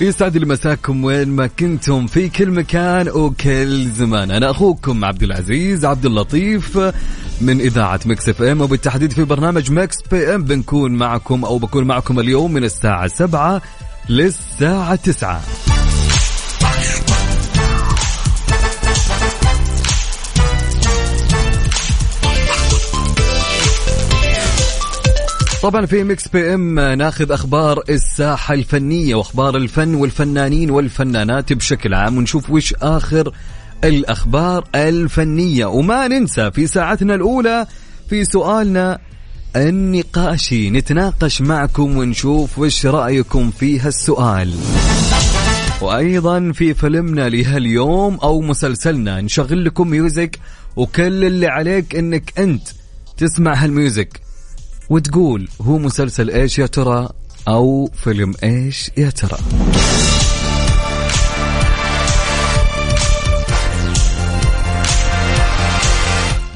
يسعد مساكم وين ما كنتم في كل مكان وكل زمان. أنا أخوكم عبد العزيز عبد اللطيف من إذاعة Mix FM وبالتحديد في برنامج Mix PM. بنكون معكم أو بكون معكم اليوم من الساعة 7 للساعة 9 طبعا في Mix PM ناخذ أخبار الساحة الفنية وأخبار الفن والفنانين والفنانات بشكل عام ونشوف وش آخر الأخبار الفنية. وما ننسى في ساعتنا الأولى في سؤالنا النقاشي. نتناقش معكم ونشوف وش رأيكم في هالسؤال. وأيضا في فيلمنا لهاليوم أو مسلسلنا نشغل لكم music وكل اللي عليك إنك أنت تسمع هالميوزك. وتقول هو مسلسل إيش يا ترى أو فيلم إيش يا ترى.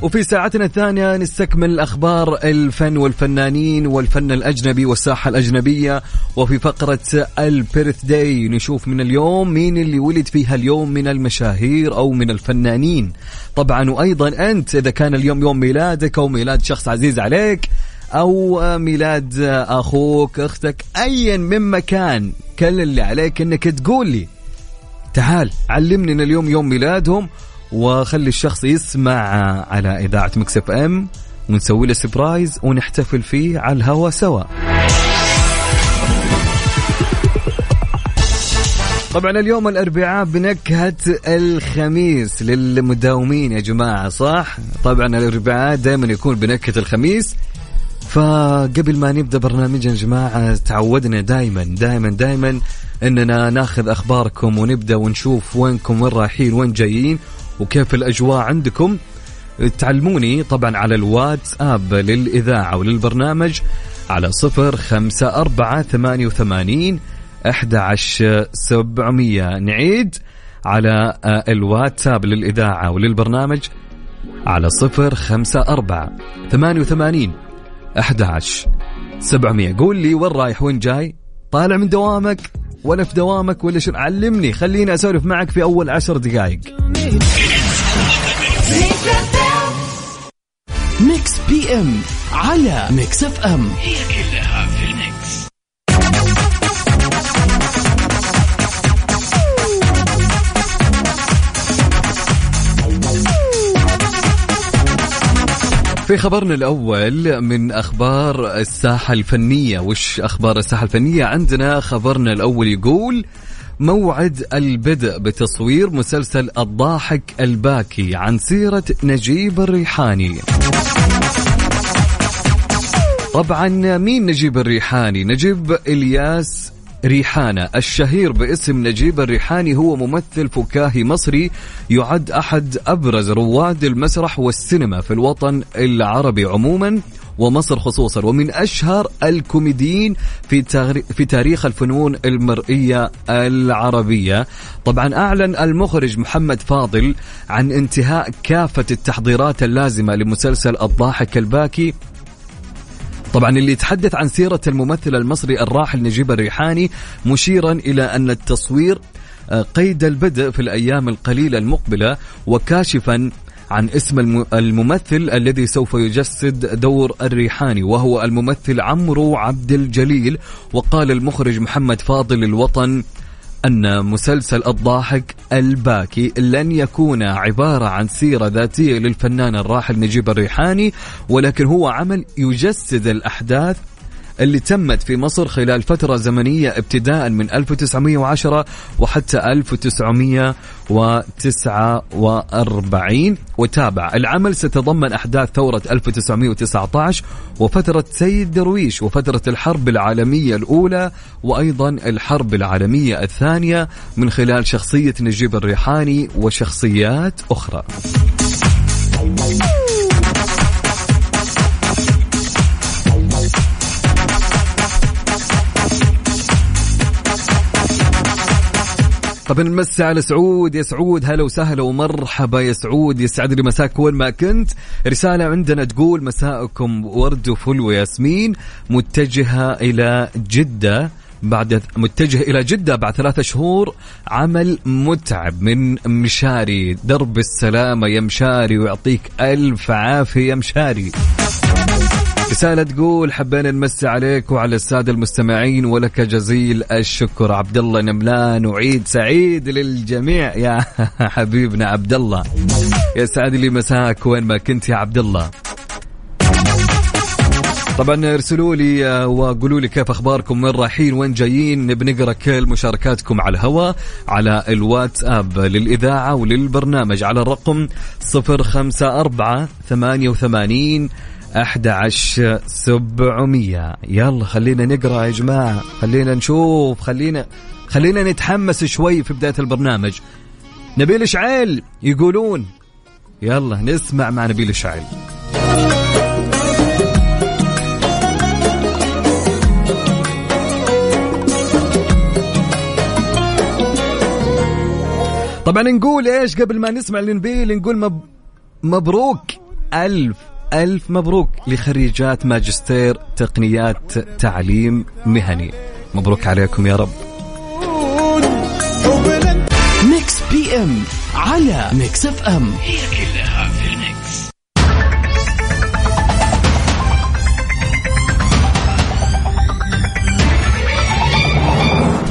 وفي ساعتنا الثانية نستكمل أخبار الفن والفنانين والفن الأجنبي والساحة الأجنبية. وفي فقرة البيرث داي نشوف من اليوم مين اللي ولد فيها اليوم من المشاهير أو من الفنانين. طبعا وأيضا أنت إذا كان اليوم يوم ميلادك أو ميلاد شخص عزيز عليك أو ميلاد أخوك أختك ايا من كان. كل اللي عليك إنك تقول لي تعال علمني إن اليوم يوم ميلادهم وخلي الشخص يسمع على إذاعة Mix FM ونسوي له surprise ونحتفل فيه على الهوا سوا. طبعا اليوم الأربعاء بنكهة الخميس للمداومين يا جماعة صح؟ طبعا الأربعاء دائما يكون بنكهة الخميس. فقبل ما نبدأ برنامجنا يا جماعة تعودنا دائما دائما دائما إننا ناخذ أخباركم ونبدأ ونشوف وينكم وين رايحين وين جايين وكيف الأجواء عندكم. تعلموني طبعا على الواتساب للإذاعة وللبرنامج على صفر خمسة أربعة ثمانية وثمانين أحد سبعمية. نعيد على الواتساب للإذاعة وللبرنامج على صفر خمسة أربعة ثمانية وثمانين 11 700 قول لي وين رايح وين جاي؟ طالع من دوامك ولا في دوامك ولا شو علمني خليني أسولف معك في أول عشر دقائق Mix PM على Mix FM. هي كلها في خبرنا الأول من أخبار الساحة الفنية. وش أخبار الساحة الفنية؟ عندنا خبرنا الأول يقول موعد البدء بتصوير مسلسل الضاحك الباكي عن سيرة نجيب الريحاني. طبعا مين نجيب الريحاني؟ نجيب إلياس ريحانة. الشهير باسم نجيب الريحاني هو ممثل فكاهي مصري يعد أحد أبرز رواد المسرح والسينما في الوطن العربي عموما ومصر خصوصا. ومن أشهر الكوميديين في, في تاريخ الفنون المرئية العربية. طبعا أعلن المخرج محمد فاضل عن انتهاء كافة التحضيرات اللازمة لمسلسل الضاحك الباكي طبعا اللي يتحدث عن سيرة الممثل المصري الراحل نجيب الريحاني مشيرا إلى أن التصوير قيد البدء في الأيام القليلة المقبلة وكاشفا عن اسم الممثل الذي سوف يجسد دور الريحاني وهو الممثل عمرو عبد الجليل وقال المخرج محمد فاضل الوطن أن مسلسل الضاحك الباكي لن يكون عبارة عن سيرة ذاتية للفنان الراحل نجيب الريحاني ولكن هو عمل يجسد الأحداث اللي تمت في مصر خلال فترة زمنية ابتداء من 1910 وحتى 1949 وتابع. العمل ستضمن أحداث ثورة 1919 وفترة سيد درويش وفترة الحرب العالمية الأولى وأيضا الحرب العالمية الثانية من خلال شخصية نجيب الريحاني وشخصيات أخرى. طبعا نمسي على سعود. يا سعود هلا وسهلا ومرحبا. يا سعود يسعد لي مساك وين ما كنت. رسالة عندنا تقول مساءكم ورد وفل وياسمين متجهة إلى جدة بعد متجه إلى جدة بعد ثلاثة شهور. عمل متعب من مشاري. درب السلامة يا مشاري ويعطيك ألف عافية يا مشاري. رسالة تقول حبينا نمسي عليك وعلى السادة المستمعين ولك جزيل الشكر. عبد الله نملان وعيد سعيد للجميع يا حبيبنا عبد الله يسعد لي مساك وين ما كنت يا عبد الله طبعا ارسلوا لي وقولوا لي كيف أخباركم وين رايحين وين جايين؟ نبي نقرأ كل مشاركاتكم على الهواء على الواتساب للإذاعة وللبرنامج على الرقم 054 88 11700 يلا خلينا نقرأ يا جماعة. خلينا نشوف خلينا خلينا نتحمس شوي في بداية البرنامج. نبيل شعيل يقولون يلا نسمع مع نبيل شعيل طبعا نقول إيش قبل ما نسمع لنبيل؟ نقول مب... مبروك ألف. ألف مبروك لخريجات ماجستير تقنيات تعليم مهني. مبروك عليكم يا رب. Mix PM على Mix FM هي كلها في ال mix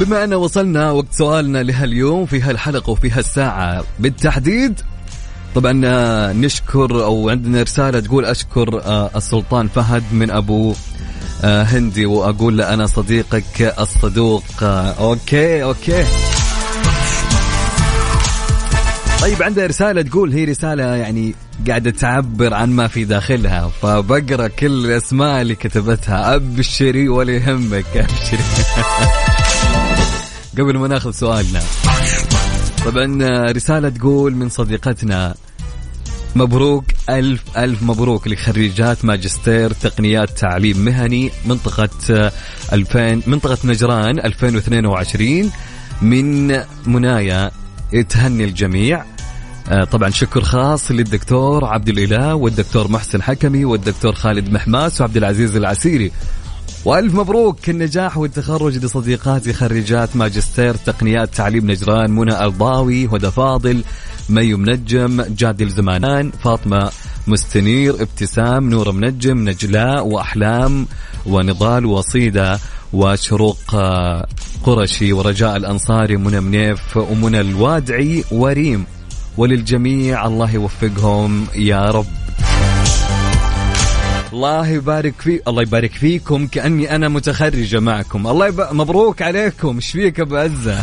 بما أن وصلنا وقت سؤالنا لهاليوم في هالحلقة وفي هالساعة بالتحديد طبعا آه، نشكر أو عندنا رسالة تقول أشكر آه، السلطان فهد من أبو آه، هندي وأقول له أنا صديقك الصدوق. okay okay. طيب عندها رسالة تقول هي رسالة يعني قاعدة تعبر عن ما في داخلها فبقرأ كل الأسماء اللي كتبتها. أبشري ولا يهمك أبشري. قبل ما ناخذ سؤالنا. طبعا آه، رسالة تقول من صديقتنا مبروك ألف ألف مبروك لخريجات ماجستير تقنيات تعليم مهني منطقة آه، 2000 منطقة نجران 2022 من منايا. تهني الجميع. آه، طبعا شكر خاص للدكتور عبد الإله والدكتور محسن حكمي والدكتور خالد محماس وعبد العزيز العسيري. وألف مبروك النجاح والتخرج لصديقاتي خريجات ماجستير تقنيات تعليم نجران منى الضاوي هدى فاضل مي منجم جاد الزمانان فاطمة مستنير ابتسام نور منجم نجلاء وأحلام ونضال وصيدة وشروق آه، قرشي ورجاء الأنصاري منى منيف ومنى الوادعي وريم. وللجميع الله يوفقهم يا رب. الله يبارك في الله يبارك فيكم. كأني أنا متخرجه معكم. الله يب... مبروك عليكم. إيش فيك أبو عزة؟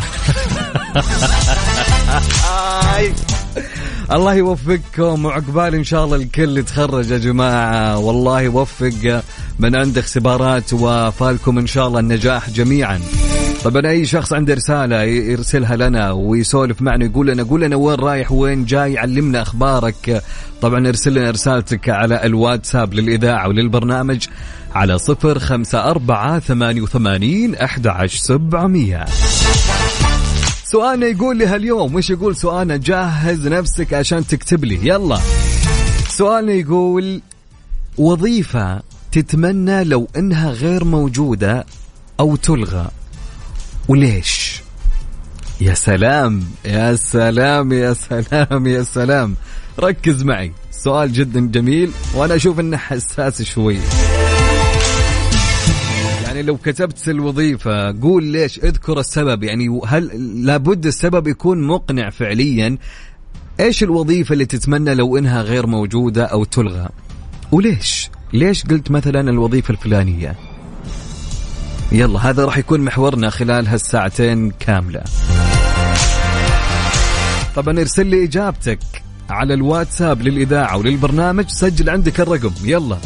الله يوفقكم. وعقبال إن شاء الله الكل يتخرج يا جماعة. والله يوفق من عند اختبارات وفالكم إن شاء الله النجاح جميعا. طبعا أي شخص عنده رسالة يرسلها لنا ويسولف معنا يقول لنا قول لنا وين رايح وين جاي علمنا أخبارك. طبعا ارسل لنا رسالتك على الواتساب للإذاعة وللبرنامج على صفر خمسة أربعة ثمانية وثمانين أحد عشر سبعمية. سؤالنا يقول لي هاليوم وش يقول سؤالنا؟ جهز نفسك عشان تكتب لي. يلا. سؤالنا يقول وظيفة تتمنى لو إنها غير موجودة أو تلغى؟ وليش؟ يا سلام يا سلام يا سلام يا سلام. ركز معي. سؤال جدا جميل وأنا أشوف إنه حساس شوي. يعني لو كتبت الوظيفة قول ليش أذكر السبب. يعني هل لابد السبب يكون مقنع فعليا؟ إيش الوظيفة اللي تتمنى لو إنها غير موجودة أو تلغى؟ وليش؟ ليش قلت مثلا الوظيفة الفلانية؟ يلا هذا راح يكون محورنا خلال هالساعتين كاملة. طبعا ارسل لي إجابتك على الواتساب للإذاعة وللبرنامج سجل عندك الرقم يلا.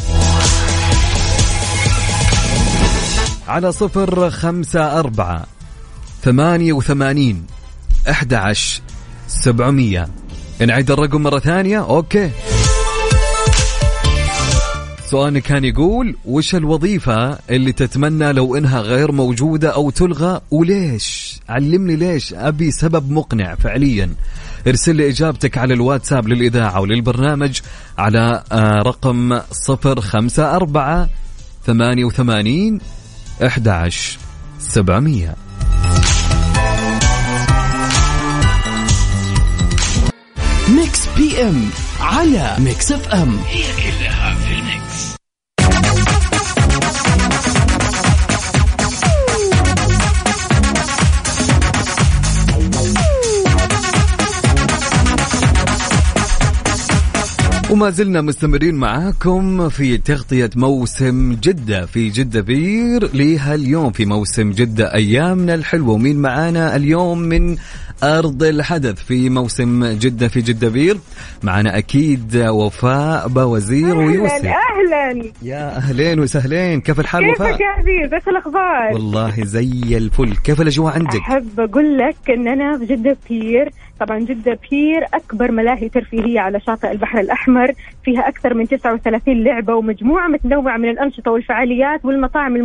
على صفر خمسة أربعة ثمانية وثمانين أحد عشر سبعمية. نعيد الرقم مرة ثانية؟ أوكي. سؤالنا كان يقول وش الوظيفة اللي تتمنى لو إنها غير موجودة أو تلغى؟ وليش؟ علمني ليش أبي سبب مقنع فعليا. ارسل لي إجابتك على الواتساب للإذاعة وللبرنامج على آه، رقم صفر خمسة أربعة ثمانية وثمانين أحد عشر سبعمية. Mix PM على Mix FM. هي كلها في ال Mix. وما زلنا مستمرين معاكم في تغطية موسم جدة في جدة Pier لها اليوم في موسم جدة أيامنا الحلوة. ومين معانا اليوم من أرض الحدث؟ في موسم جدة في جدة Pier معنا أكيد وفاء بوزير ويوسف. أهلا. يا أهلين وسهلين. كيف الحال وفاء؟ كيفك يا عزيز؟ إيش الأخبار؟ والله زي الفل. كيف الأجواء عندك؟ أحب أقول لك إن أنا في جدة Pier طبعا جدة Pier أكبر ملاهي ترفيهية على شاطئ البحر الأحمر. فيها أكثر من 39 لعبة ومجموعة متنوعة من الأنشطة والفعاليات والمطاعم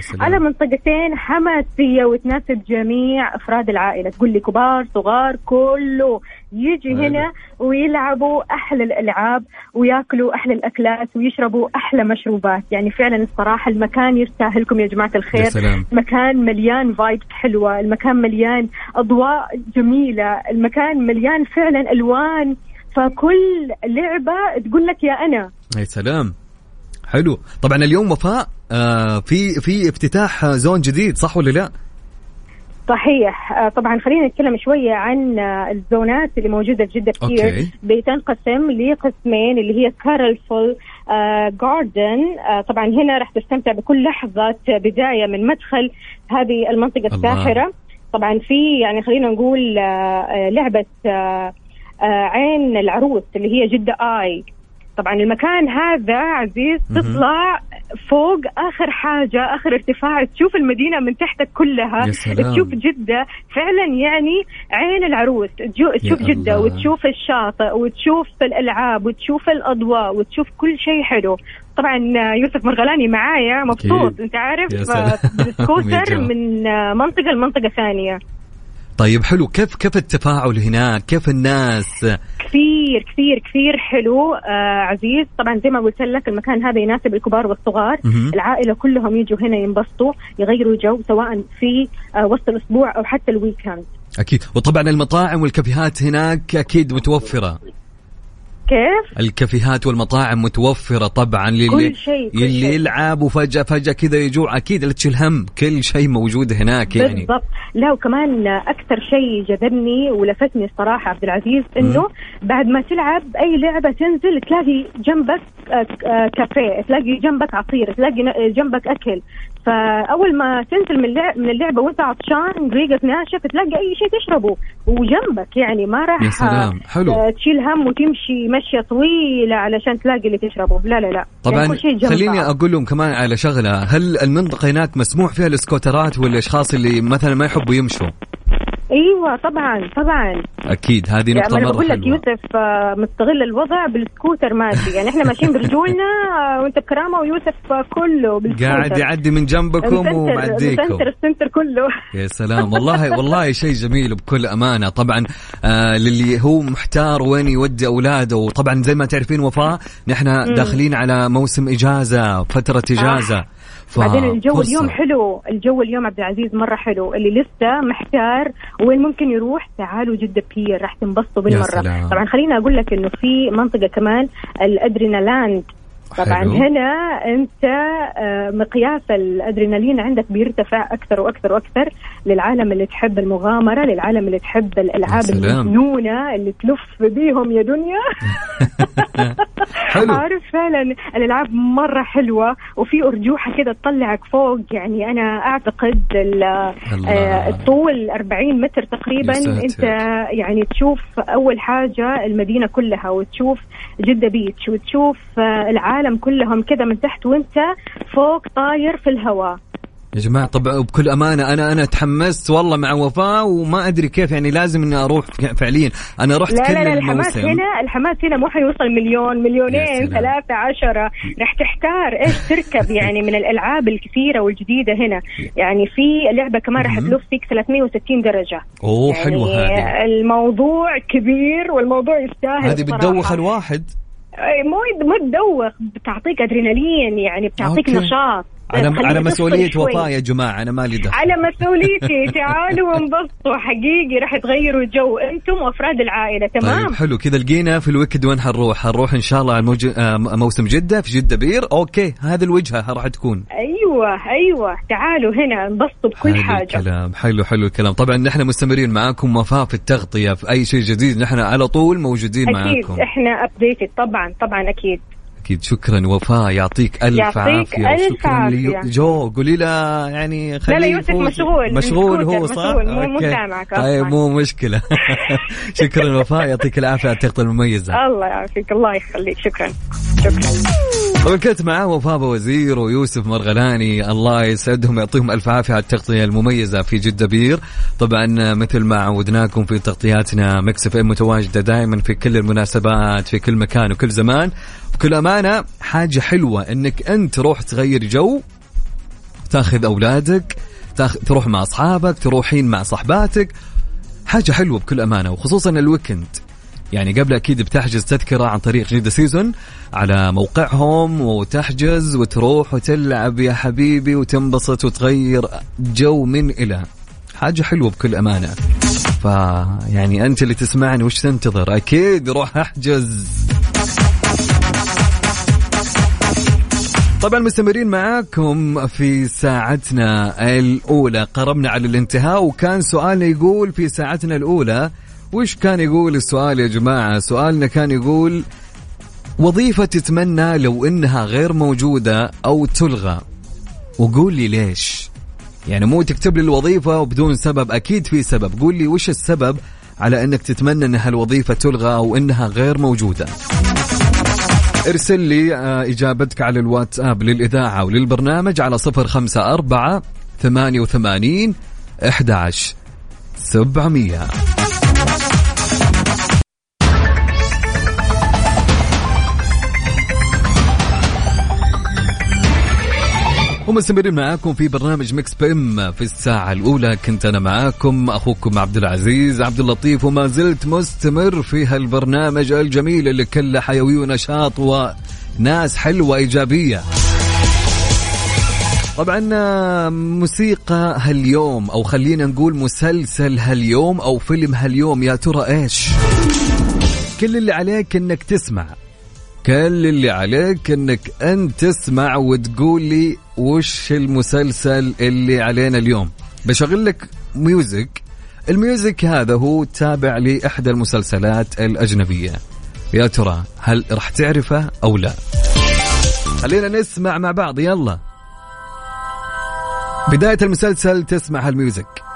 سلام. على منطقتين حماسية وتناسب جميع أفراد العائلة. تقول لي كبار صغار كله. يجي. هنا ويلعبوا أحلى الألعاب ويأكلوا أحلى الأكلات ويشربوا أحلى مشروبات. يعني فعلا الصراحة المكان يستاهلكم يا جماعة الخير. يا سلام. مكان مليان vibes حلوة. المكان مليان أضواء جميلة. المكان مليان فعلا ألوان. فكل لعبة تقول لك يا أنا. يا سلام. حلو. طبعا اليوم وفاء آه في في افتتاح zone جديد صح ولا لا؟ صحيح آه، طبعا خلينا نتكلم شوية عن آه، الزونات اللي موجودة في جدة Pier okay. بتنقسم لقسمين اللي هي Colorful Garden طبعا هنا راح تستمتع بكل لحظة بداية من مدخل هذه المنطقة الله. الساحرة طبعا في يعني خلينا نقول آه، آه، لعبة آه، آه، عين العروس اللي هي جدة آي طبعا المكان هذا عزيز. تطلع فوق آخر حاجة آخر ارتفاع تشوف المدينة من تحتك كلها. تشوف جدة فعلا يعني عين العروس تشوف جدة الله. وتشوف الشاطئ وتشوف الألعاب وتشوف الأضواء وتشوف كل شيء حلو طبعا يوسف مرغلاني معايا مبسوط. أنت عارف آه،. بالسكوتر من من آه، منطقة لمنطقة ثانية طيب حلو كيف كيف التفاعل هناك؟ كيف الناس؟ كثير كثير كثير حلو آه عزيز طبعا زي ما قلت لك المكان هذا يناسب الكبار والصغار مهم. العائلة كلهم يجوا هنا ينبسطوا يغيروا جو سواء في آه وسط الأسبوع أو حتى ال weekend أكيد وطبعا المطاعم والكافيهات هناك أكيد متوفرة كيف؟ الكافيهات والمطاعم متوفرة طبعا للي كل شيء كل اللي شيء. يلعب وفجاه فجأة كذا يجوع. أكيد لا تشيل هم كل شيء موجود هناك يعني. بالضبط. لا وكمان أكثر شيء جذبني ولفتني الصراحة عبد العزيز إنه بعد ما تلعب أي لعبة تنزل تلاقي جنبك آه، آه، كافيه تلاقي جنبك عصير تلاقي جنبك أكل. فأول ما تنزل من من اللعبة وانت عطشان ريقك ناشف تلاقي أي شيء تشربه. وجنبك يعني ما راح يا سلام، حلو. آه، تشيل هم وتمشي. مشيه طويلة علشان تلاقي اللي تشربه. لا لا لا. طبعا يعني شيء جنب خليني. أقول لهم كمان على شغلة. هل المنطقة هناك مسموح فيها الإسكوترات والأشخاص اللي مثلا ما يحبوا يمشوا؟ أيوه طبعا طبعا. أكيد هذه يعني نقطة أنا مره بقول لك يوسف آه، مستغل الوضع بالسكوتر ماشي يعني إحنا ماشيين برجولنا آه، وأنت بكرامة ويوسف آه، كله بالسكوتر. قاعد يعدي من جنبكم ومعديكم مسنتر ال center كله. يا سلام. والله والله شيء جميل بكل أمانة. طبعا آه للي هو محتار وين يودي أولاده وطبعا زي ما تعرفين وفاء نحن داخلين على موسم إجازة فترة إجازة. بعدين الجو فرصة. اليوم حلو الجو اليوم عبد العزيز مرة حلو اللي لسه محتار وين ممكن يروح تعالوا جدة Pier راح تنبسطوا بالمرة. طبعا خليني أقول لك إنه في منطقة كمان ال Adrenaland طبعا حلو. هنا أنت آه، مقياس الأدرينالين عندك بيرتفع أكثر وأكثر وأكثر للعالم اللي تحب المغامرة للعالم اللي تحب الألعاب. المجنونة اللي تلف بيهم يا دنيا حلو عارف فعلا الألعاب مرة حلوة وفي أرجوحة كده تطلعك فوق يعني أنا أعتقد. آه، الطول 40 متر تقريبا. أنت يعني تشوف أول حاجة المدينة كلها وتشوف جدة بيتش وتشوف آه، العالم كلهم كده من تحت وانت فوق طاير في الهواء. يا جماعة طبعا بكل أمانة أنا أنا تحمست والله مع وفاء وما أدري كيف يعني لازم إني أروح فعليا أنا رحت لا كل لا لا الحماس الموسم هنا الحماس هنا مو حيوصل مليون مليونين. ثلاثة عشرة رح تحتار إيش تركب يعني من الألعاب الكثيرة والجديدة هنا يعني في لعبة كمان رح مهم. تلف فيك 360 درجة أوه يعني حلوة هذه الموضوع كبير والموضوع يستاهل هذه. بتدوخ الواحد أي، مو مو تدوخ بتعطيك أدرينالين يعني بتعطيك okay. نشاط على تخليك على شوي. وفاء يا جماعة أنا مالي دخل. على مسؤوليتي تعالوا وانبسطوا حقيقي راح تغيروا جو أنتم وأفراد العائلة تمام؟ طيب حلو كذا لقينا في ال weekend وين حنروح؟ حنروح إن شاء الله على موج... آه، موسم جدة في جدة Pier، okay هذه الوجهة راح تكون. أيوه أيوه. تعالوا هنا انبسطوا بكل حلو حاجة. الكلام حلو حلو الكلام. طبعا نحن مستمرين معاكم وفاء في التغطية في أي شيء جديد نحن على طول موجودين أكيد معاكم. إحنا updated طبعا طبعا أكيد. أكيد شكرا وفاء يعطيك ألف يعطيك عافية ألف وشكرا عافية. لي جو قولي له يعني خليه لا لا يوسف. مشغول مشغول هو صح مشغول، مو-. سامعك طيب. مو مشكلة شكرا وفاء يعطيك العافية على التغطية المميزة الله يعافيك الله يخليك شكرا شكرا طبعا كنت معاه وفاء بوزير ويوسف مرغلاني الله يسعدهم يعطيهم ألف عافية على التغطية المميزة في جدة Pier. طبعا مثل ما عودناكم في تغطياتنا Mix FM متواجدة دائما في كل المناسبات في كل مكان وكل زمان. بكل أمانة حاجة حلوة إنك أنت تروح تغير جو تاخذ أولادك تاخ... تروح مع أصحابك تروحين مع صحباتك. حاجة حلوة بكل أمانة وخصوصا ال weekend. يعني قبل أكيد بتحجز تذكرة عن طريق Jeddah Season على موقعهم وتحجز وتروح وتلعب يا حبيبي وتنبسط وتغير جو من إلى. حاجة حلوة بكل أمانة. فيعني أنت اللي تسمعني وش تنتظر؟ أكيد روح أحجز. طبعا مستمرين معاكم في ساعتنا الأولى. قربنا على الانتهاء وكان سؤالنا يقول في ساعتنا الأولى وش كان يقول السؤال يا جماعة؟ سؤالنا كان يقول وظيفة تتمنى لو إنها غير موجودة أو تلغى. وقول لي ليش؟ يعني مو تكتب لي الوظيفة وبدون سبب أكيد في سبب. قول لي وش السبب على أنك تتمنى أن هالوظيفة تلغى أو أنها غير موجودة؟ ارسل لي آه، إجابتك على الواتساب للإذاعة وللبرنامج على صفر خمسة أربعة ثمانية وثمانين أحد عشر سبعمية. ومستمرين معاكم في برنامج مكس بام في الساعة الأولى. كنت أنا معاكم أخوكم عبد العزيز عبد اللطيف وما زلت مستمر في هالبرنامج الجميل اللي كله حيوي ونشاط وناس حلوة إيجابية. طبعا موسيقى هاليوم أو خلينا نقول مسلسل هاليوم أو فيلم هاليوم يا ترى إيش؟ كل اللي عليك إنك تسمع. كل اللي عليك إنك انت تسمع وتقول لي وش المسلسل اللي علينا اليوم. بشغل لك music ال music هذا هو تابع لإحدى المسلسلات الأجنبية. يا ترى هل راح تعرفه أو لا؟ خلينا نسمع مع بعض. يلا. بداية المسلسل تسمع هال music.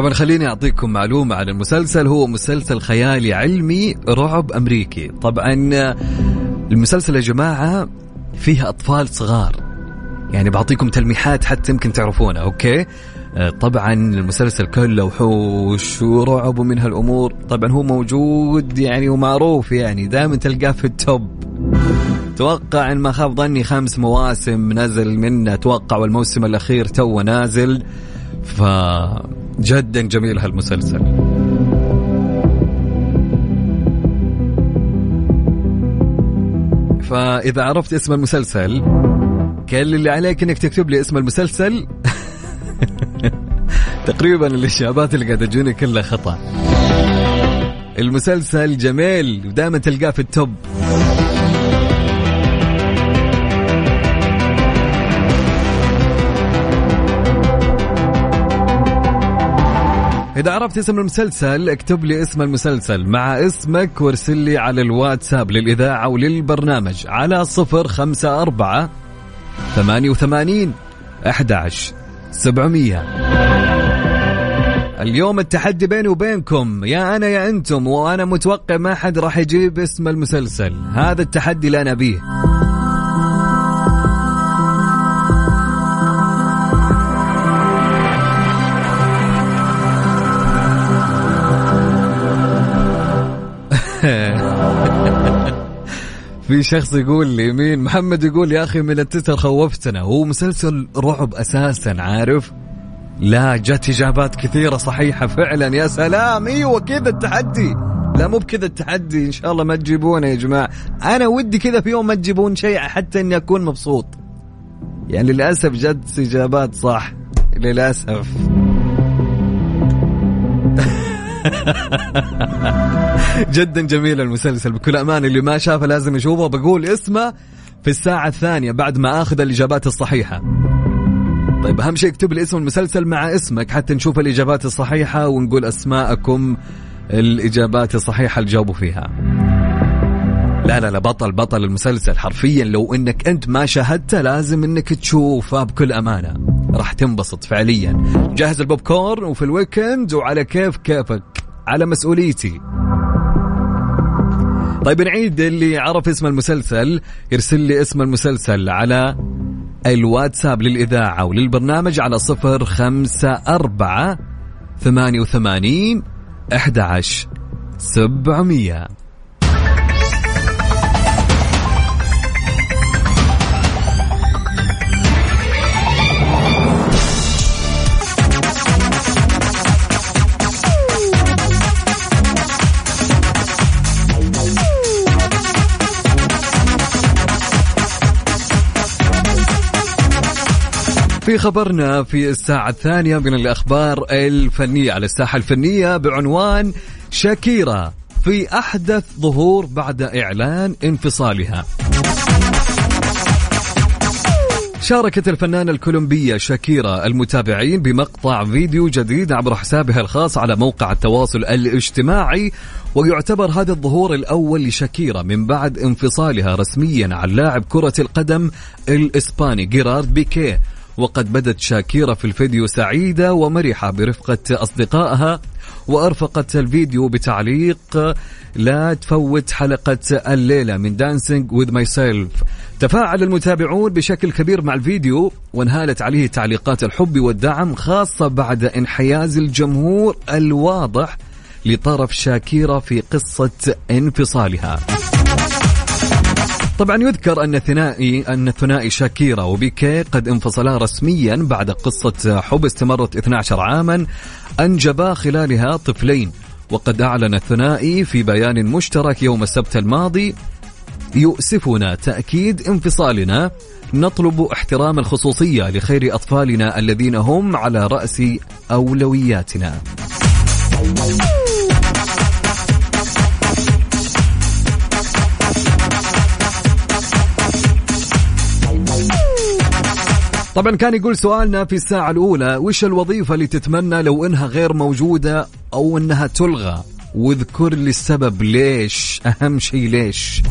طبعا خليني أعطيكم معلومة عن المسلسل. هو مسلسل خيالي علمي رعب أمريكي. طبعا المسلسل يا جماعة فيه أطفال صغار. يعني بعطيكم تلميحات حتى يمكن تعرفونها أوكي؟ آه، طبعا المسلسل كله وحوش ورعب ومن هالأمور. طبعا هو موجود يعني ومعروف يعني دائما تلقاه في top. توقع إن ما خاب ظني خمس مواسم نزل منه. أتوقع والموسم الأخير تو نازل. فجدا جميل هالمسلسل. فإذا عرفت اسم المسلسل كل اللي عليك إنك تكتب لي اسم المسلسل تقريبا الاجابات اللي قاعدة تجوني كلها خطأ. المسلسل جميل ودائما تلقاه في التوب. إذا عرفت اسم المسلسل اكتب لي اسم المسلسل. مع اسمك وارسل لي على الواتساب للإذاعة وللبرنامج على صفر خمسة أربعة ثمانية وثمانين أحد سبعمية. اليوم التحدي بيني وبينكم. يا أنا يا أنتم وأنا متوقع ما حد راح يجيب اسم المسلسل. هذا التحدي اللي أنا بيه في شخص يقول لي مين؟ محمد يقول يا أخي من التتر خوفتنا. هو مسلسل رعب أساسا عارف؟ لا جت إجابات كثيرة صحيحة فعلا يا سلام إيوه كذا التحدي. لا مو بكذا التحدي إن شاء الله ما تجيبونه يا جماعة. أنا ودي كذا في يوم ما تجيبون شيء حتى إني أكون مبسوط. يعني للأسف جت إجابات صح للأسف. جدا جميل المسلسل. بكل أمان اللي ما شافه لازم يشوفه. بقول اسمه في الساعة الثانية بعد ما أخذ الإجابات الصحيحة. طيب أهم شيء اكتب لي اسم المسلسل مع اسمك حتى نشوف الإجابات الصحيحة ونقول أسماءكم الإجابات الصحيحة اللي جاوبوا فيها. لا لا لا بطل بطل المسلسل. حرفيا لو إنك أنت ما شاهدته لازم إنك تشوفه. بكل أمانة. راح تنبسط فعليا. جهز البوب كورن وفي ال weekend وعلى كيف كيفك على مسؤوليتي. طيب نعيد اللي عرف اسم المسلسل يرسل لي اسم المسلسل على الواتساب للإذاعة وللبرنامج على صفر خمسة أربعة ثمانية وثمانين أحد عشر سبعمية. في خبرنا في الساعة الثانية من الأخبار الفنية على الساحة الفنية بعنوان شاكيرا في أحدث ظهور بعد إعلان انفصالها. شاركت الفنانة الكولومبية شاكيرا المتابعين بمقطع فيديو جديد عبر حسابها الخاص على موقع التواصل الاجتماعي ويعتبر هذا الظهور الأول لشاكيرا من بعد انفصالها رسميا عن لاعب كرة القدم الإسباني جيرارد بيكيه. وقد بدت شاكيرا في الفيديو سعيدة ومرحة برفقة أصدقائها وأرفقت الفيديو بتعليق لا تفوت حلقة الليلة من Dancing with Myself تفاعل المتابعون بشكل كبير مع الفيديو وانهالت عليه تعليقات الحب والدعم خاصة بعد انحياز الجمهور الواضح لطرف شاكيرا في قصة انفصالها. طبعا يذكر أن ثنائي أن الثنائي شاكيرا وبيكي قد انفصلا رسميا بعد قصة حب استمرت 12 عاما أنجبا خلالها طفلين. وقد أعلن الثنائي في بيان مشترك يوم السبت الماضي يؤسفنا تأكيد انفصالنا نطلب احترام الخصوصية لخير أطفالنا الذين هم على رأس أولوياتنا. طبعا كان يقول سؤالنا في الساعة الأولى وش الوظيفة اللي تتمنى لو إنها غير موجودة أو إنها تلغى؟ واذكر لي السبب ليش أهم شيء ليش.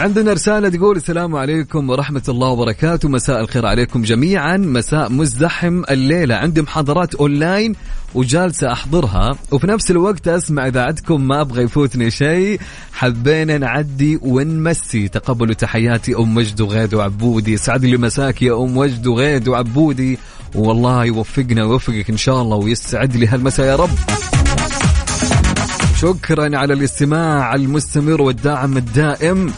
عندنا رسالة تقول السلام عليكم ورحمة الله وبركاته. مساء الخير عليكم جميعا. مساء مزدحم الليلة. عندي محاضرات أونلاين وجالسة أحضرها. وفي نفس الوقت أسمع إذاعتكم ما أبغى يفوتني شيء حبينا نعدي ونمسي. تقبلوا تحياتي أم مجد وغيد وعبودي. سعد لي مساك يا أم مجد وغيد وعبودي. والله يوفقنا ويوفقك إن شاء الله ويسعد لي هالمساء يا رب. شكرا على الاستماع المستمر والداعم الدائم.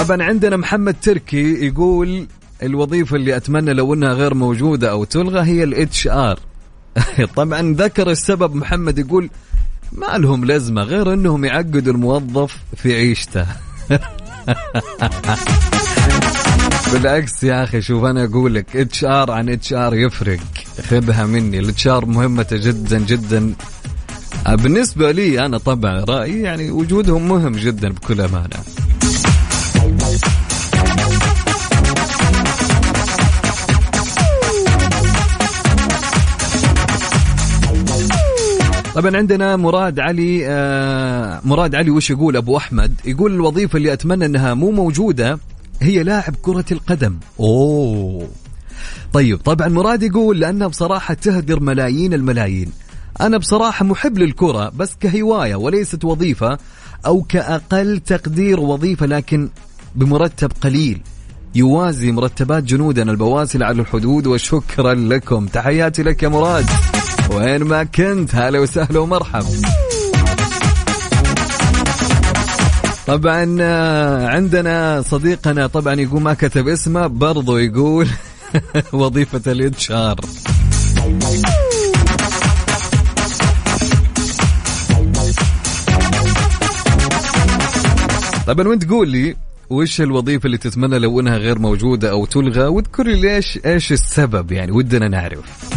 طبعا عندنا محمد تركي يقول الوظيفة اللي أتمنى لو أنها غير موجودة أو تلغى هي ال HR طبعا ذكر السبب محمد يقول ما لهم لازمة غير أنهم يعقدوا الموظف في عيشته. بالعكس يا أخي شوف أنا أقول لك اتش ار عن اتش ار يفرق. خذها مني. ال HR مهمته جدا جدا. بالنسبة لي أنا طبعا رأيي يعني وجودهم مهم جدا بكل أمانة. طبعا عندنا مراد علي آه مراد علي وش يقول؟ أبو أحمد يقول الوظيفة اللي أتمنى إنها مو موجودة هي لاعب كرة القدم. أوه. طيب طبعا مراد يقول لأنها بصراحة تهدر ملايين الملايين. أنا بصراحة محب للكرة بس كهواية وليست وظيفة أو كأقل تقدير وظيفة لكن بمرتب قليل. يوازي مرتبات جنودنا البواسل على الحدود وشكرا لكم. تحياتي لك يا مراد. وين ما كنت هلا وسهلا ومرحب طبعا آه، عندنا صديقنا طبعا يقول ما كتب اسمه برضو يقول وظيفة ال HR طبعا وانت قول لي وش الوظيفة اللي تتمنى لو إنها غير موجودة أو تلغى؟ واذكر لي ليش إيش السبب يعني ودنا نعرف.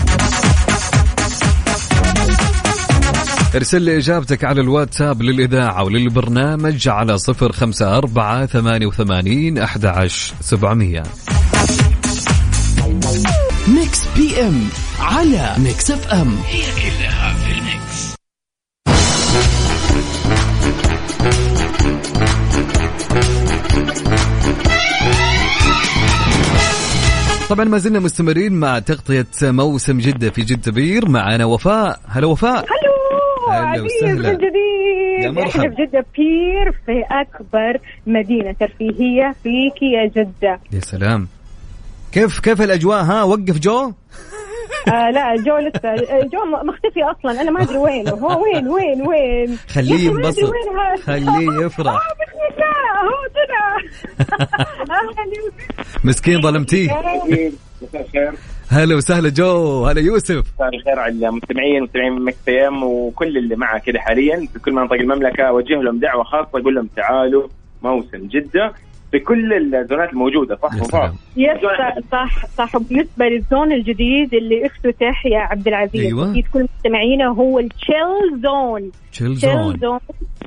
ارسل لي إجابتك على الواتساب للإذاعة وللبرنامج على صفر خمسة أربعة ثمانية وثمانين أحد عشر سبعمية. Mix PM على Mix FM. هي كلها في ال Mix طبعا ما زلنا مستمرين مع تغطية موسم جدة في جدة pier. معنا وفاء. هلا وفاء. هلو هلا عزيز وسهلا. من جديد. يا مرحب. إحنا في جدة pier في أكبر مدينة ترفيهية فيك يا جدة. يا سلام. كيف كيف الأجواء؟ ها وقف جو؟ آه لا جو لسه جو مختفي أصلا. أنا ما أدري وينه هو وين وين وين؟ خليه ينبسط. وين. خليه يفرح. آه هو طلع. مسكين ظلمتيه. مساء الخير. هلا وسهلا جو هلا يوسف. مساء الخير على المستمعين مستمعين Mix FM وكل اللي معه كذا حاليا في كل مناطق المملكة أوجه لهم دعوة خاصة أقول لهم تعالوا موسم جدة. بكل الزونات الموجودة صح سلام. yes صح صح وبالنسبة لل zone الجديد اللي افتتح يا عبد العزيز أيوة. أكيد كل مستمعينا هو ال chill zone chill chill zone zone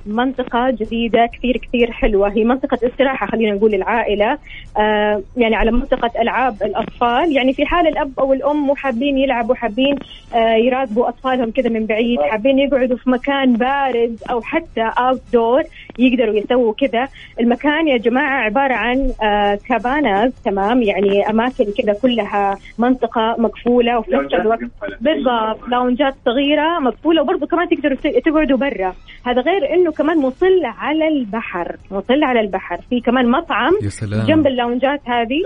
منطقة جديدة كثير كثير حلوة. هي منطقة استراحة خلينا نقول العائلة. آه يعني على منطقة ألعاب الأطفال. يعني في حال الأب أو الأم مو حابين يلعبوا حابين آه يراقبوا أطفالهم كذا من بعيد حابين يقعدوا في مكان بارد أو حتى أوت دور يقدروا يسووا كذا. المكان يا جماعة عبارة عن آه كاباناز تمام؟ يعني أماكن كذا كلها منطقة مقفولة وفي نفس الوقت بالضبط لاونجات صغيرة مقفولة وبرضه كمان تقدروا تقعدوا برا. هذا غير إنه كمان مطل على البحر مطل على البحر. في كمان مطعم يا سلام. جنب اللونجات هذه.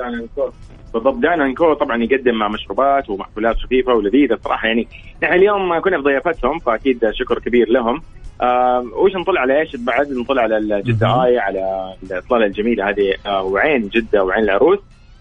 بالضبط دانا انكو طبعا يقدم مع مشروبات ومأكولات خفيفة ولذيذة صراحة يعني نحن اليوم كنا في ضيافتهم فأكيد شكر كبير لهم. وش نطلع على إيش؟ بعد نطلع على. جدة آي على الإطلالة الجميلة هذه آه وعين جدة وعين العروس.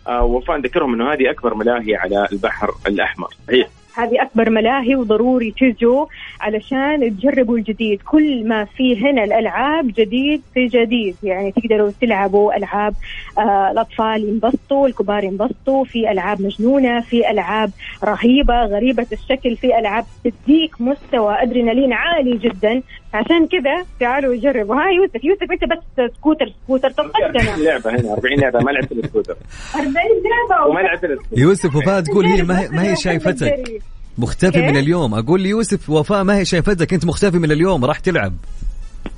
آه وفاء نذكرهم إنه هذه أكبر ملاهي على البحر الأحمر. هي. هذه أكبر ملاهي وضروري تجوا علشان تجربوا الجديد. كل ما في هنا الألعاب جديد في جديد. يعني تقدروا تلعبوا ألعاب آه الأطفال ينبسطوا الكبار ينبسطوا في ألعاب مجنونة في ألعاب رهيبة غريبة الشكل في ألعاب تديك مستوى أدرينالين عالي جدا. عشان كذا تعالوا جربوا. ها يوسف يوسف انت بس scooter scooter. طب قدنا لعبة هنا 40 لعبة ما لعبت السكوتر. 40 لعبة وما لعبت السكوتر. يوسف وفاء تقول هي ما هي, ما هي شايفتك. مختفي؟ من اليوم. أقول لي يوسف وفاء ما هي شايفتك؟ أنت مختفي من اليوم راح تلعب.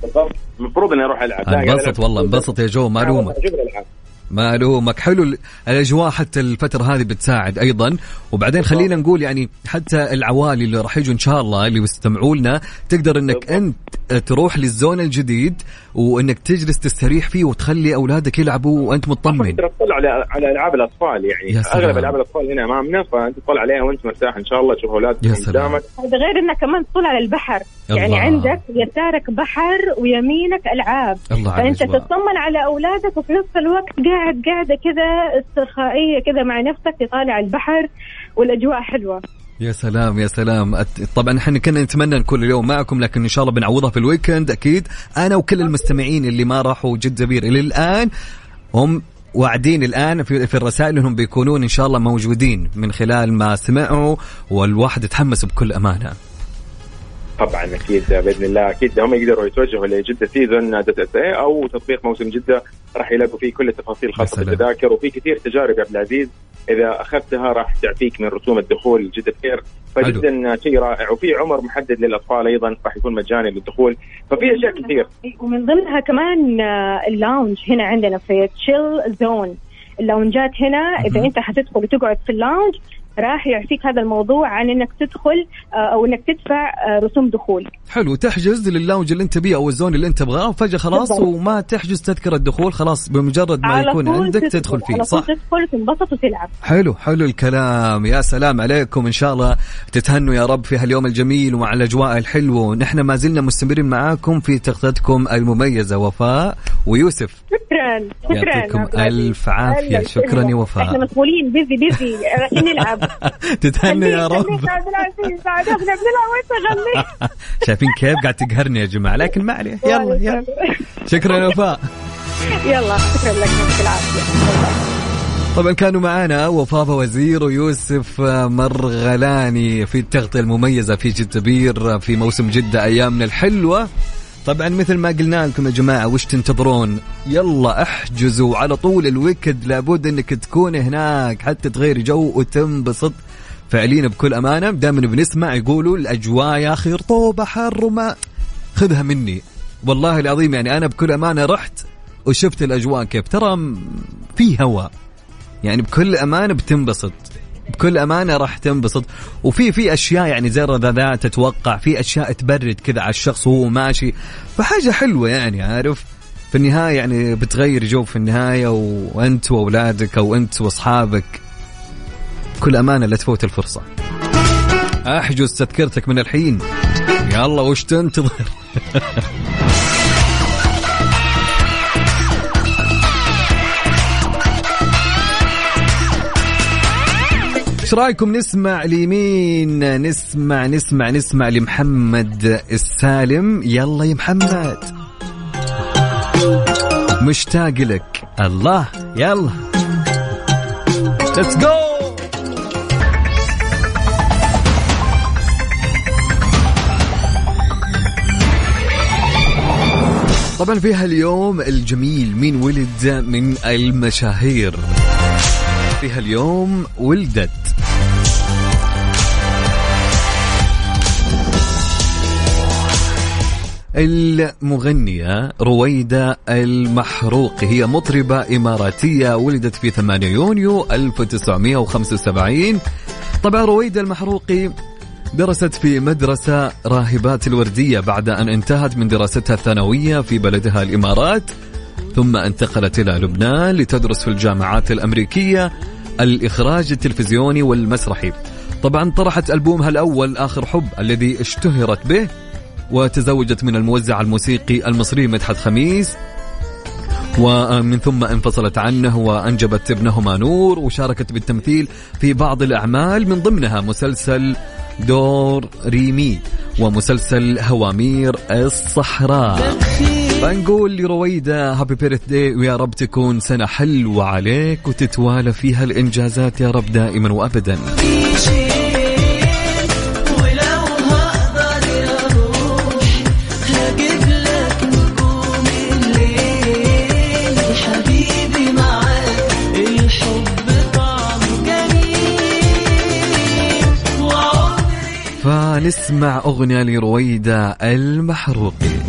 بالضبط. المفروض إني أروح ألعب. انبسط. والله انبسط يا جو ما الومك أشوف الألعاب. ما الومك حلو ال- الأجواء حتى الفترة هذه بتساعد أيضا وبعدين خلينا نقول يعني حتى العوالي اللي راح يجوا إن شاء الله اللي يستمعوا لنا تقدر إنك أنت تروح للزون الجديد وإنك تجلس تستريح فيه وتخلي أولادك يلعبوا وأنت مطمن تطلع على على ألعاب الأطفال يعني يا سلام. أغلب ألعاب الأطفال هنا أمامنا فأنت تطلع عليها وأنت مرتاح إن شاء الله تشوف اولادك يا سلام. قدامك هذا غير إنك كمان تطل على البحر يعني الله. عندك يسارك بحر ويمينك ألعاب الله فأنت. تطمن على أولادك وفي نفس الوقت قاعد قاعدة كذا استرخائية كذا مع نفسك تطالع البحر والأجواء حلوة. يا سلام يا سلام. طبعا إحنا كنا نتمنى نكون اليوم معكم لكن إن شاء الله بنعوضها في ال weekend أكيد. أنا وكل المستمعين اللي ما راحوا جده pier إلى الآن هم واعدين الآن في, في الرسائل إنهم بيكونون إن شاء الله موجودين من خلال ما سمعوا والواحد يتحمس بكل أمانة. طبعا أكيد بإذن الله. أكيد هم يقدروا يتوجهوا ل Jeddah season dot SA أو تطبيق موسم جدة راح يلاقوا فيه كل التفاصيل الخاصه. بالتذاكر وفي كثير تجارب يا عبد العزيز. إذا أخذتها راح تعفيك من رسوم الدخول جدة pier فجدا شيء رائع. وفي عمر محدد للأطفال أيضا راح يكون مجاني للدخول. ففي أشياء كثير. ومن ضمنها كمان آه، ال lounge هنا عندنا في chill zone اللاونجات هنا إذا. أنت حتدخل وتقعد في ال lounge راح يعفيك هذا الموضوع عن إنك تدخل آه، أو إنك تدفع آه، رسوم دخول. حلو. تحجز لل lounge اللي أنت بيه أو ال zone اللي أنت تبغاه وفجأة خلاص بالضبط. وما تحجز تذكرة الدخول خلاص بمجرد ما يكون عندك تدخل فيه. على صح. تدخل وتنبسط وتلعب. حلو. حلو الكلام. يا سلام عليكم. إن شاء الله تتهنوا يا رب في هاليوم الجميل ومع الأجواء الحلوة. نحن ما زلنا مستمرين معاكم في تغطيتكم المميزة. وفاء ويوسف. شكرا. شكرا. يعطيكم. ألف عافية. شكرا. يا وفاء. إحنا مسؤولين. بيزي بيزي رايحين نلعب. تتهنى يا رب. خليك يا عبد العزيز بعد إحنا بنلعب وانت غني شايفين كيف قاعد تقهرني يا جماعة لكن ما عليه. يلا يلا. شكرا يا وفاء. يلا شكرا لك يعطيك العافية. طبعا كانوا معنا وفاء وزير ويوسف مرغلاني في التغطية المميزة في جدة بير في موسم جدة أيامنا الحلوة. طبعا مثل ما قلنا لكم يا جماعة وش تنتظرون؟ يلا احجزوا على طول الويكد لابد إنك تكون هناك حتى تغير جو وتنبسط. فعليا بكل أمانة دائما بنسمع يقولوا الأجواء يا أخي رطوبة حر وما خذها مني. والله العظيم يعني أنا بكل أمانة رحت وشفت الأجواء كيف. ترى في هواء يعني بكل أمانة بتنبسط. بكل أمانة راح تنبسط. وفي في أشياء يعني زي الرذاذات تتوقع في أشياء تبرد كذا على الشخص وهو ماشي. فحاجة حلوة يعني عارف؟ في النهاية يعني بتغير جو في النهاية وأنت وأولادك أو أنت وأصحابك. بكل أمانة لا تفوت الفرصة. أحجز تذكرتك من الحين. يلا وش تنتظر؟ إيش رأيكم؟ نسمع لمين؟ نسمع نسمع نسمع لمحمد السالم. يلا يا محمد. مشتاق لك. الله يلا. ليتس جو طبعا في هاليوم الجميل مين ولد من المشاهير. في هاليوم ولدت المغنية رويدة المحروقي هي مطربة إماراتية ولدت في 8 يونيو 1975 طبعا رويدة المحروقي درست في مدرسة راهبات الوردية بعد أن انتهت من دراستها الثانوية في بلدها الإمارات ثم انتقلت إلى لبنان لتدرس في الجامعات الأمريكية الإخراج التلفزيوني والمسرحي. طبعا طرحت ألبومها الأول آخر حب الذي اشتهرت به وتزوجت من الموزع الموسيقي المصري مدحت خميس. ومن ثم انفصلت عنه وأنجبت ابنهما نور وشاركت بالتمثيل في بعض الأعمال من ضمنها مسلسل دور ريمي ومسلسل هوامير الصحراء. فنقول لرويدة هابي بيرث داي ويا رب تكون سنة حلوة عليك وتتوالى فيها الإنجازات يا رب دائما وأبدا. فنسمع أغنية لرويدة المحروقي.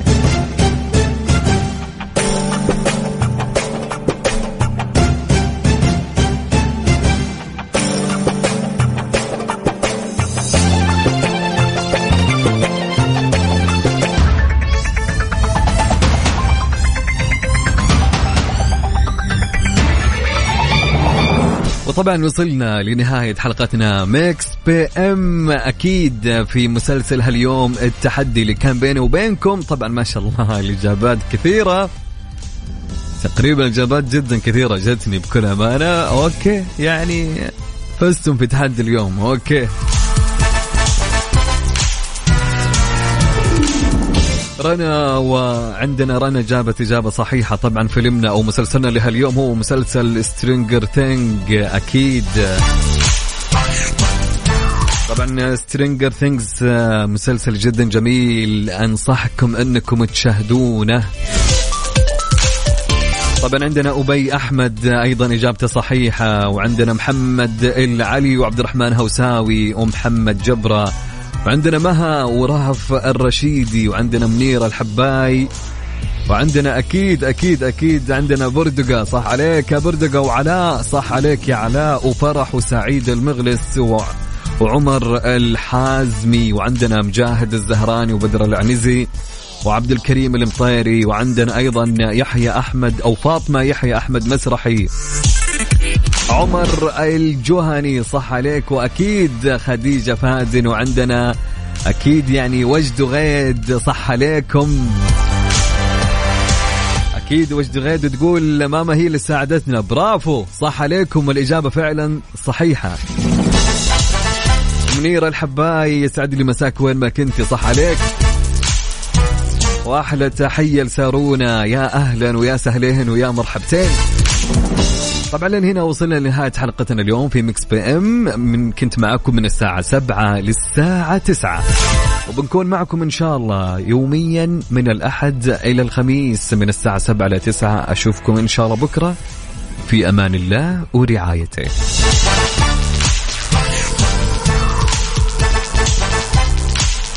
طبعا وصلنا لنهاية حلقتنا Mix PM. أكيد في مسلسل هاليوم التحدي اللي كان بيني وبينكم. طبعا ما شاء الله الإجابات كثيرة. تقريبا إجابات جدا كثيرة جتني بكل أمانة. okay يعني فزتم في تحدي اليوم. okay. رنا وعندنا رنا جابت إجابة صحيحة طبعا فيلمنا أو مسلسلنا لهاليوم هو مسلسل Stranger Things أكيد. طبعا Stranger Things مسلسل جدا جميل أنصحكم أنكم تشاهدونه. طبعا عندنا أبي أحمد أيضا إجابته صحيحة وعندنا محمد العلي وعبد الرحمن هوساوي ومحمد جبرة. وعندنا مها ورهف الرشيدي وعندنا منير الحباي وعندنا أكيد أكيد أكيد عندنا بردقة. صح عليك يا بردقة وعلاء. صح عليك يا علاء وفرح وسعيد المغلس و... وعمر الحازمي وعندنا مجاهد الزهراني وبدر العنزي وعبد الكريم المطيري وعندنا أيضا يحيى أحمد أو فاطمة يحيى أحمد مسرحي. عمر الجهني صح عليك وأكيد خديجة فازن وعندنا أكيد يعني وجد غيد صح عليكم. أكيد وجد غيد تقول ماما هي اللي ساعدتنا برافو صح عليكم والإجابة فعلا صحيحة. منيرة الحباي يسعد لي مساك وين ما كنتي صح عليك. واحلى تحية لسارونا يا أهلا ويا سهلين ويا مرحبتين. طبعا لين هنا وصلنا لنهاية حلقتنا اليوم في Mix PM. من كنت معكم من الساعة سبعة للساعة تسعة. وبنكون معكم إن شاء الله يوميا من الأحد إلى الخميس من الساعة سبعة لتسعة. أشوفكم إن شاء الله بكرة. في أمان الله ورعايته.